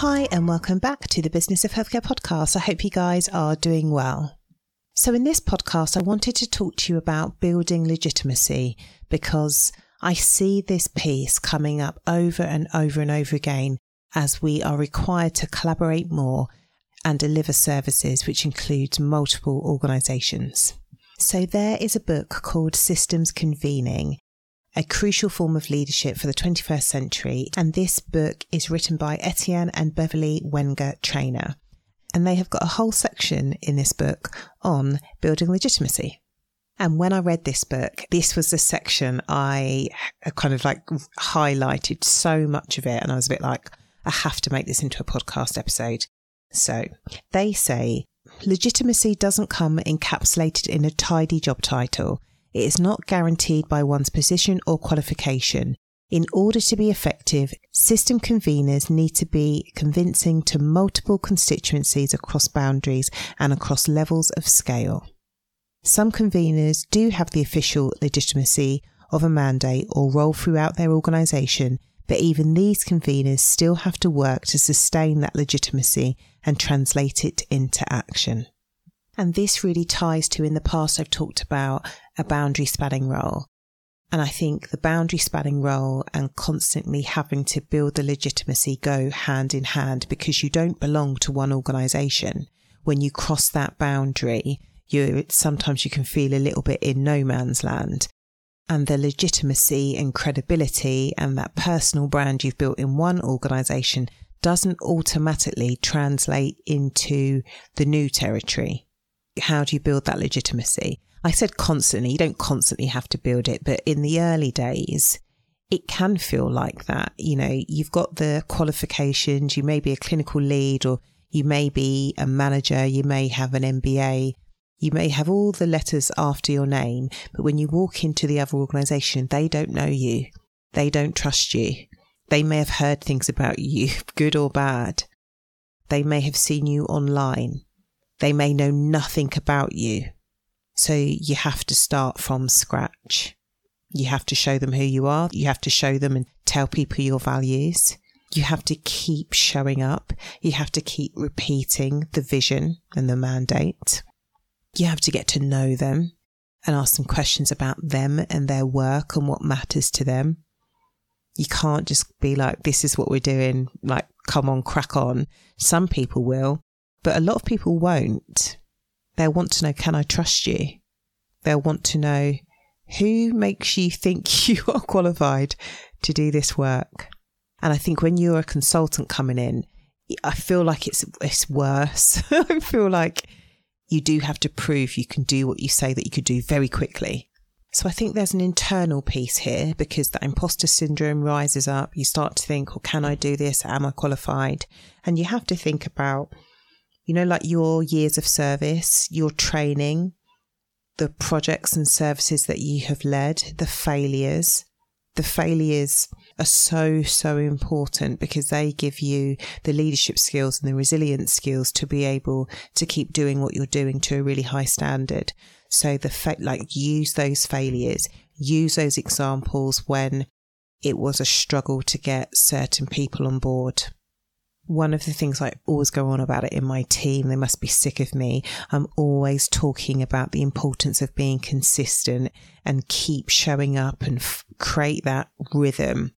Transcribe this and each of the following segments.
Hi, and welcome back to the Business of Healthcare podcast. I hope you guys are doing well. So, in this podcast, I wanted to talk to you about building legitimacy because I see this piece coming up over and over and over again as we are required to collaborate more and deliver services, which includes multiple organisations. So, there is a book called Systems Convening a crucial form of leadership for the 21st century. And this book is written by Etienne and Beverly Wenger Trayner. And they have got a whole section in this book on building legitimacy. And when I read this book, this was the section I kind of like highlighted so much of it. And I was a bit like, I have to make this into a podcast episode. So they say legitimacy doesn't come encapsulated in a tidy job title. It is not guaranteed by one's position or qualification. In order to be effective, system conveners need to be convincing to multiple constituencies across boundaries and across levels of scale. Some conveners do have the official legitimacy of a mandate or role throughout their organisation, but even these conveners still have to work to sustain that legitimacy and translate it into action. And this really ties to in the past, I've talked about a boundary spanning role. And I think the boundary spanning role and constantly having to build the legitimacy go hand in hand because you don't belong to one organization. When you cross that boundary, you sometimes you can feel a little bit in no man's land. And the legitimacy and credibility and that personal brand you've built in one organization doesn't automatically translate into the new territory how do you build that legitimacy? I said constantly, you don't constantly have to build it, but in the early days, it can feel like that. You know, you've got the qualifications, you may be a clinical lead or you may be a manager, you may have an MBA, you may have all the letters after your name, but when you walk into the other organization, they don't know you. They don't trust you. They may have heard things about you, good or bad. They may have seen you online. They may know nothing about you. So you have to start from scratch. You have to show them who you are. You have to show them and tell people your values. You have to keep showing up. You have to keep repeating the vision and the mandate. You have to get to know them and ask them questions about them and their work and what matters to them. You can't just be like, this is what we're doing. Like, come on, crack on. Some people will, but a lot of people won't. They'll want to know, can I trust you? They'll want to know who makes you think you are qualified to do this work. And I think when you're a consultant coming in, I feel like it's it's worse. I feel like you do have to prove you can do what you say that you could do very quickly. So I think there's an internal piece here because that imposter syndrome rises up. You start to think, well, can I do this? Am I qualified? And you have to think about you know, like your years of service, your training, the projects and services that you have led, the failures. The failures are so, so important because they give you the leadership skills and the resilience skills to be able to keep doing what you're doing to a really high standard. So the fact, like use those failures, use those examples when it was a struggle to get certain people on board one of the things I always go on about it in my team, they must be sick of me. I'm always talking about the importance of being consistent and keep showing up and f- create that rhythm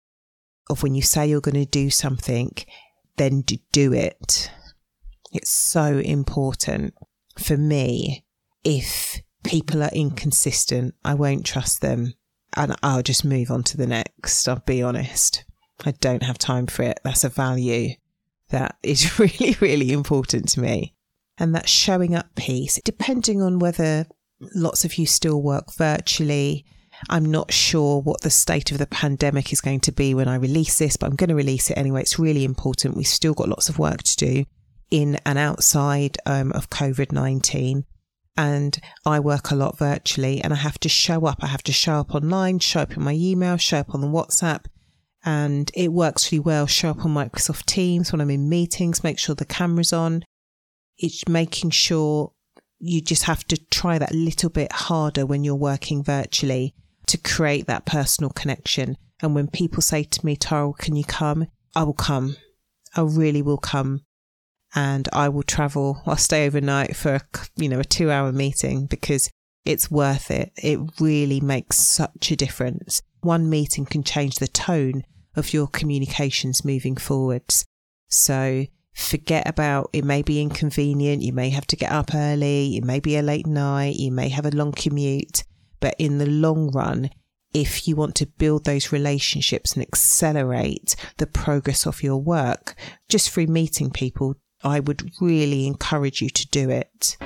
of when you say you're going to do something, then do it. It's so important for me. If people are inconsistent, I won't trust them and I'll just move on to the next. I'll be honest. I don't have time for it. That's a value that is really, really important to me. And that showing up piece, depending on whether lots of you still work virtually. I'm not sure what the state of the pandemic is going to be when I release this, but I'm going to release it anyway. It's really important. We've still got lots of work to do in and outside um, of COVID 19. And I work a lot virtually and I have to show up. I have to show up online, show up in my email, show up on the WhatsApp. And it works really well. Show up on Microsoft Teams when I'm in meetings, make sure the camera's on. It's making sure you just have to try that little bit harder when you're working virtually to create that personal connection. And when people say to me, Tara, can you come? I will come. I really will come and I will travel. I'll stay overnight for, you know, a two hour meeting because it's worth it. It really makes such a difference. One meeting can change the tone of your communications moving forwards. So forget about it may be inconvenient. You may have to get up early. It may be a late night. You may have a long commute. But in the long run, if you want to build those relationships and accelerate the progress of your work just through meeting people, I would really encourage you to do it.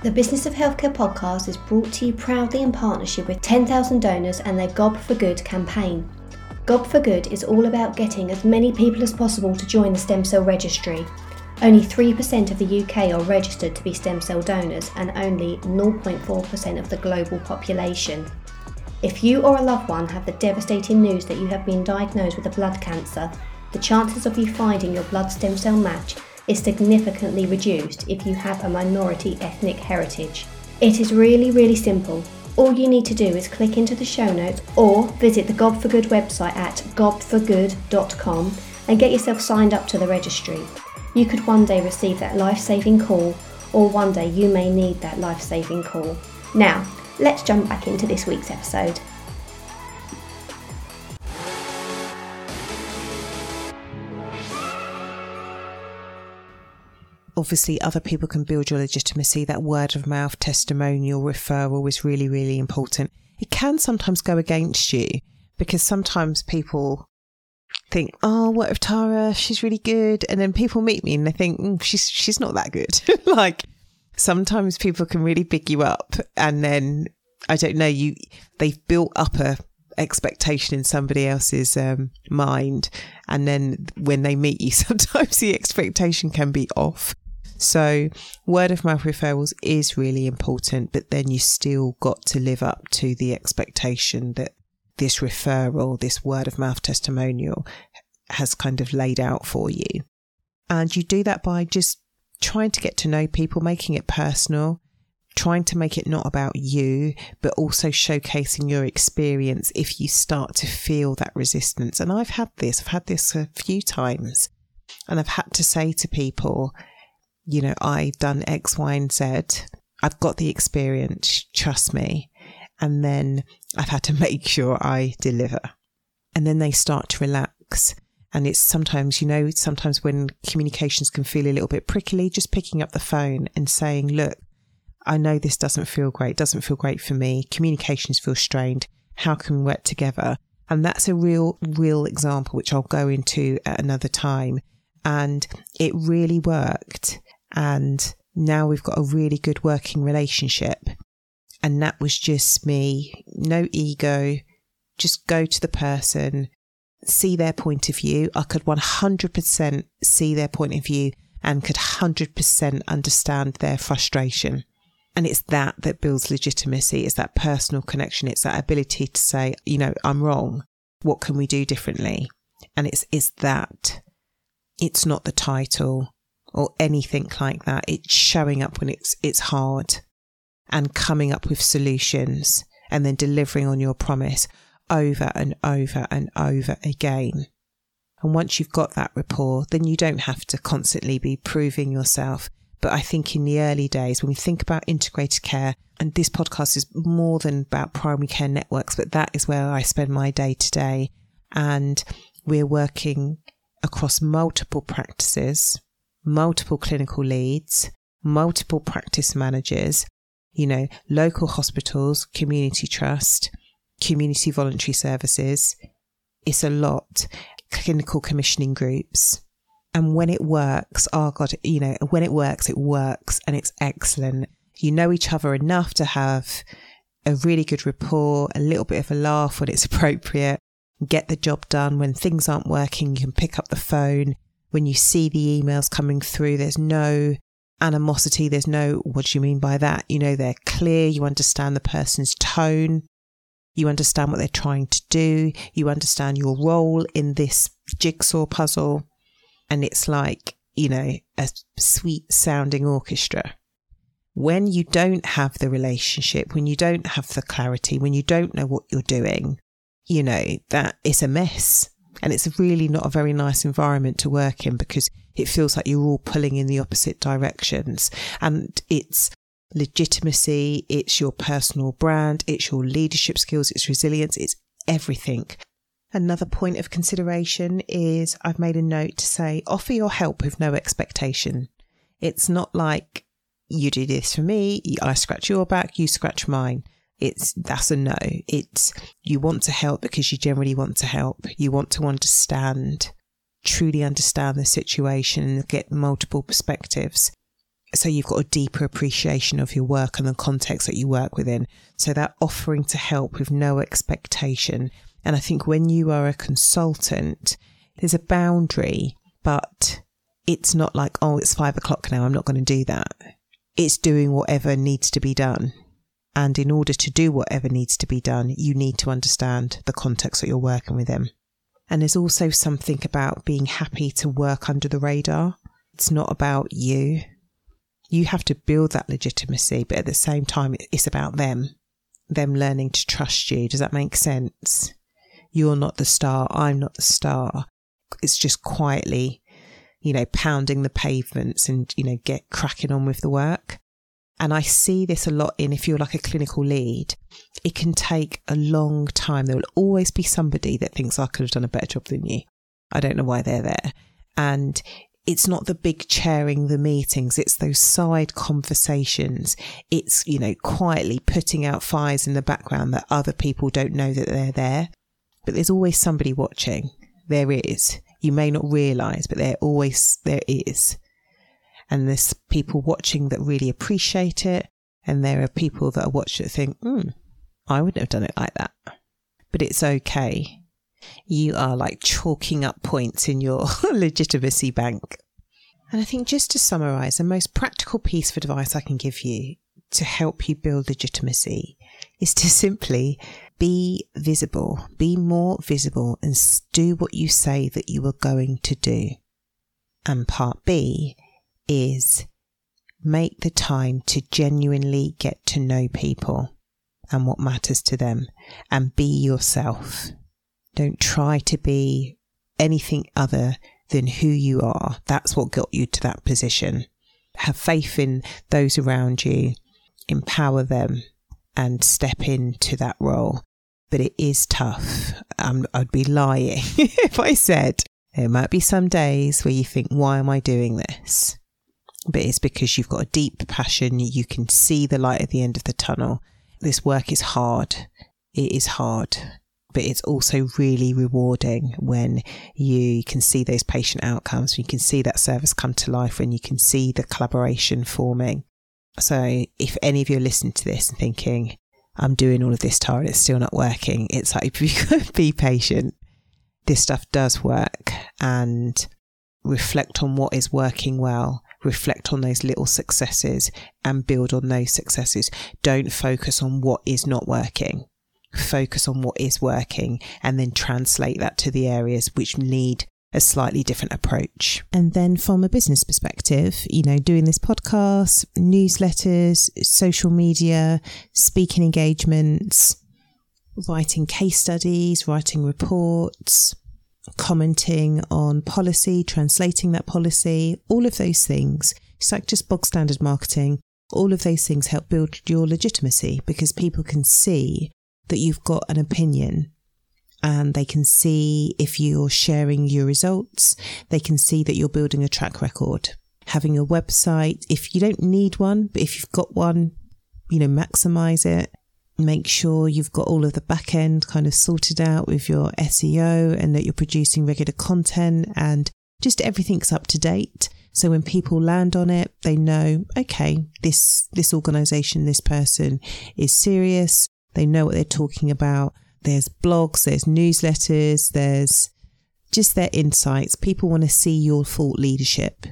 The Business of Healthcare podcast is brought to you proudly in partnership with 10,000 donors and their Gob for Good campaign. Gob for Good is all about getting as many people as possible to join the stem cell registry. Only 3% of the UK are registered to be stem cell donors and only 0.4% of the global population. If you or a loved one have the devastating news that you have been diagnosed with a blood cancer, the chances of you finding your blood stem cell match is significantly reduced if you have a minority ethnic heritage. It is really, really simple. All you need to do is click into the show notes or visit the Gob for Good website at gobforgood.com and get yourself signed up to the registry. You could one day receive that life saving call, or one day you may need that life saving call. Now, let's jump back into this week's episode. Obviously, other people can build your legitimacy. That word of mouth, testimonial, referral is really, really important. It can sometimes go against you because sometimes people think, "Oh, what if Tara? She's really good," and then people meet me and they think, mm, "She's she's not that good." like sometimes people can really big you up and then I don't know you they've built up a expectation in somebody else's um, mind and then when they meet you sometimes the expectation can be off so word of mouth referrals is really important but then you still got to live up to the expectation that this referral this word of mouth testimonial has kind of laid out for you and you do that by just trying to get to know people, making it personal, trying to make it not about you, but also showcasing your experience if you start to feel that resistance. And I've had this, I've had this a few times, and I've had to say to people, you know, I've done X, Y, and Z. I've got the experience, trust me. And then I've had to make sure I deliver. And then they start to relax and it's sometimes, you know, sometimes when communications can feel a little bit prickly, just picking up the phone and saying, look, I know this doesn't feel great, doesn't feel great for me. Communications feel strained. How can we work together? And that's a real, real example, which I'll go into at another time. And it really worked. And now we've got a really good working relationship. And that was just me, no ego, just go to the person, see their point of view. I could 100% see their point of view and could 100% understand their frustration. And it's that that builds legitimacy. It's that personal connection. It's that ability to say, you know, I'm wrong. What can we do differently? And it's, it's that. It's not the title or anything like that. It's showing up when it's, it's hard and coming up with solutions and then delivering on your promise over and over and over again. And once you've got that rapport, then you don't have to constantly be proving yourself. But I think in the early days, when we think about integrated care, and this podcast is more than about primary care networks, but that is where I spend my day to day. And we're working across multiple practices, multiple clinical leads, multiple practice managers, you know, local hospitals, community trust, community voluntary services. It's a lot. Clinical commissioning groups. And when it works, oh God, you know, when it works, it works and it's excellent. You know each other enough to have a really good rapport, a little bit of a laugh when it's appropriate, get the job done. When things aren't working, you can pick up the phone. When you see the emails coming through, there's no animosity. There's no, what do you mean by that? You know, they're clear. You understand the person's tone. You understand what they're trying to do. You understand your role in this jigsaw puzzle. And it's like, you know, a sweet sounding orchestra. When you don't have the relationship, when you don't have the clarity, when you don't know what you're doing, you know, that is a mess. And it's really not a very nice environment to work in because it feels like you're all pulling in the opposite directions. And it's legitimacy, it's your personal brand, it's your leadership skills, it's resilience, it's everything. Another point of consideration is I've made a note to say offer your help with no expectation. It's not like you do this for me, I scratch your back, you scratch mine. It's that's a no. It's you want to help because you generally want to help. You want to understand, truly understand the situation and get multiple perspectives. So you've got a deeper appreciation of your work and the context that you work within. So that offering to help with no expectation. And I think when you are a consultant, there's a boundary, but it's not like, oh, it's five o'clock now. I'm not going to do that. It's doing whatever needs to be done. And in order to do whatever needs to be done, you need to understand the context that you're working with them. And there's also something about being happy to work under the radar. It's not about you. You have to build that legitimacy, but at the same time, it's about them, them learning to trust you. Does that make sense? You're not the star. I'm not the star. It's just quietly, you know, pounding the pavements and, you know, get cracking on with the work. And I see this a lot in if you're like a clinical lead, it can take a long time. There will always be somebody that thinks oh, I could have done a better job than you. I don't know why they're there. And it's not the big chairing the meetings, it's those side conversations. It's, you know, quietly putting out fires in the background that other people don't know that they're there. But there's always somebody watching. There is. You may not realize, but there always, there is and there's people watching that really appreciate it, and there are people that are watching that think, hmm, I wouldn't have done it like that. But it's okay. You are like chalking up points in your legitimacy bank. And I think just to summarize, the most practical piece of advice I can give you to help you build legitimacy is to simply be visible, be more visible, and do what you say that you are going to do. And part B is make the time to genuinely get to know people and what matters to them and be yourself. Don't try to be anything other than who you are. That's what got you to that position. Have faith in those around you, empower them, and step into that role. But it is tough. I'd be lying if I said there might be some days where you think, why am I doing this? But it's because you've got a deep passion. You can see the light at the end of the tunnel. This work is hard. It is hard, but it's also really rewarding when you can see those patient outcomes. You can see that service come to life when you can see the collaboration forming. So if any of you are listening to this and thinking, I'm doing all of this, Tara, it's still not working, it's like, be patient. This stuff does work and reflect on what is working well reflect on those little successes and build on those successes. Don't focus on what is not working. Focus on what is working and then translate that to the areas which need a slightly different approach. And then from a business perspective, you know, doing this podcast, newsletters, social media, speaking engagements, writing case studies, writing reports, commenting on policy, translating that policy, all of those things. It's like just bog standard marketing. All of those things help build your legitimacy because people can see that you've got an opinion and they can see if you're sharing your results. They can see that you're building a track record. Having a website, if you don't need one, but if you've got one, you know, maximize it. Make sure you've got all of the back end kind of sorted out with your SEO and that you're producing regular content and just everything's up to date. So when people land on it, they know, okay, this, this organization, this person is serious. They know what they're talking about. There's blogs, there's newsletters, there's just their insights. People want to see your thought leadership.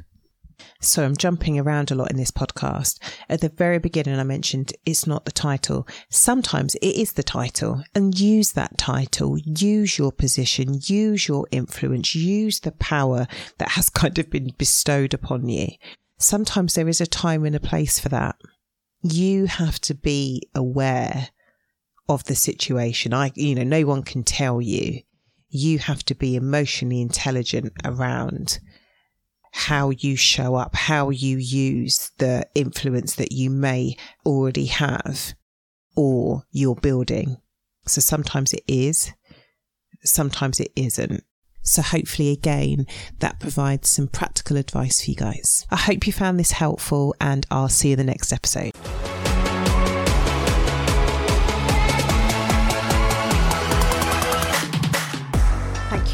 So I'm jumping around a lot in this podcast. At the very beginning, I mentioned it's not the title. Sometimes it is the title and use that title, use your position, use your influence, use the power that has kind of been bestowed upon you. Sometimes there is a time and a place for that. You have to be aware of the situation. I, you know, no one can tell you. You have to be emotionally intelligent around how you show up, how you use the influence that you may already have or you're building. So sometimes it is, sometimes it isn't. So hopefully again, that provides some practical advice for you guys. I hope you found this helpful and I'll see you in the next episode.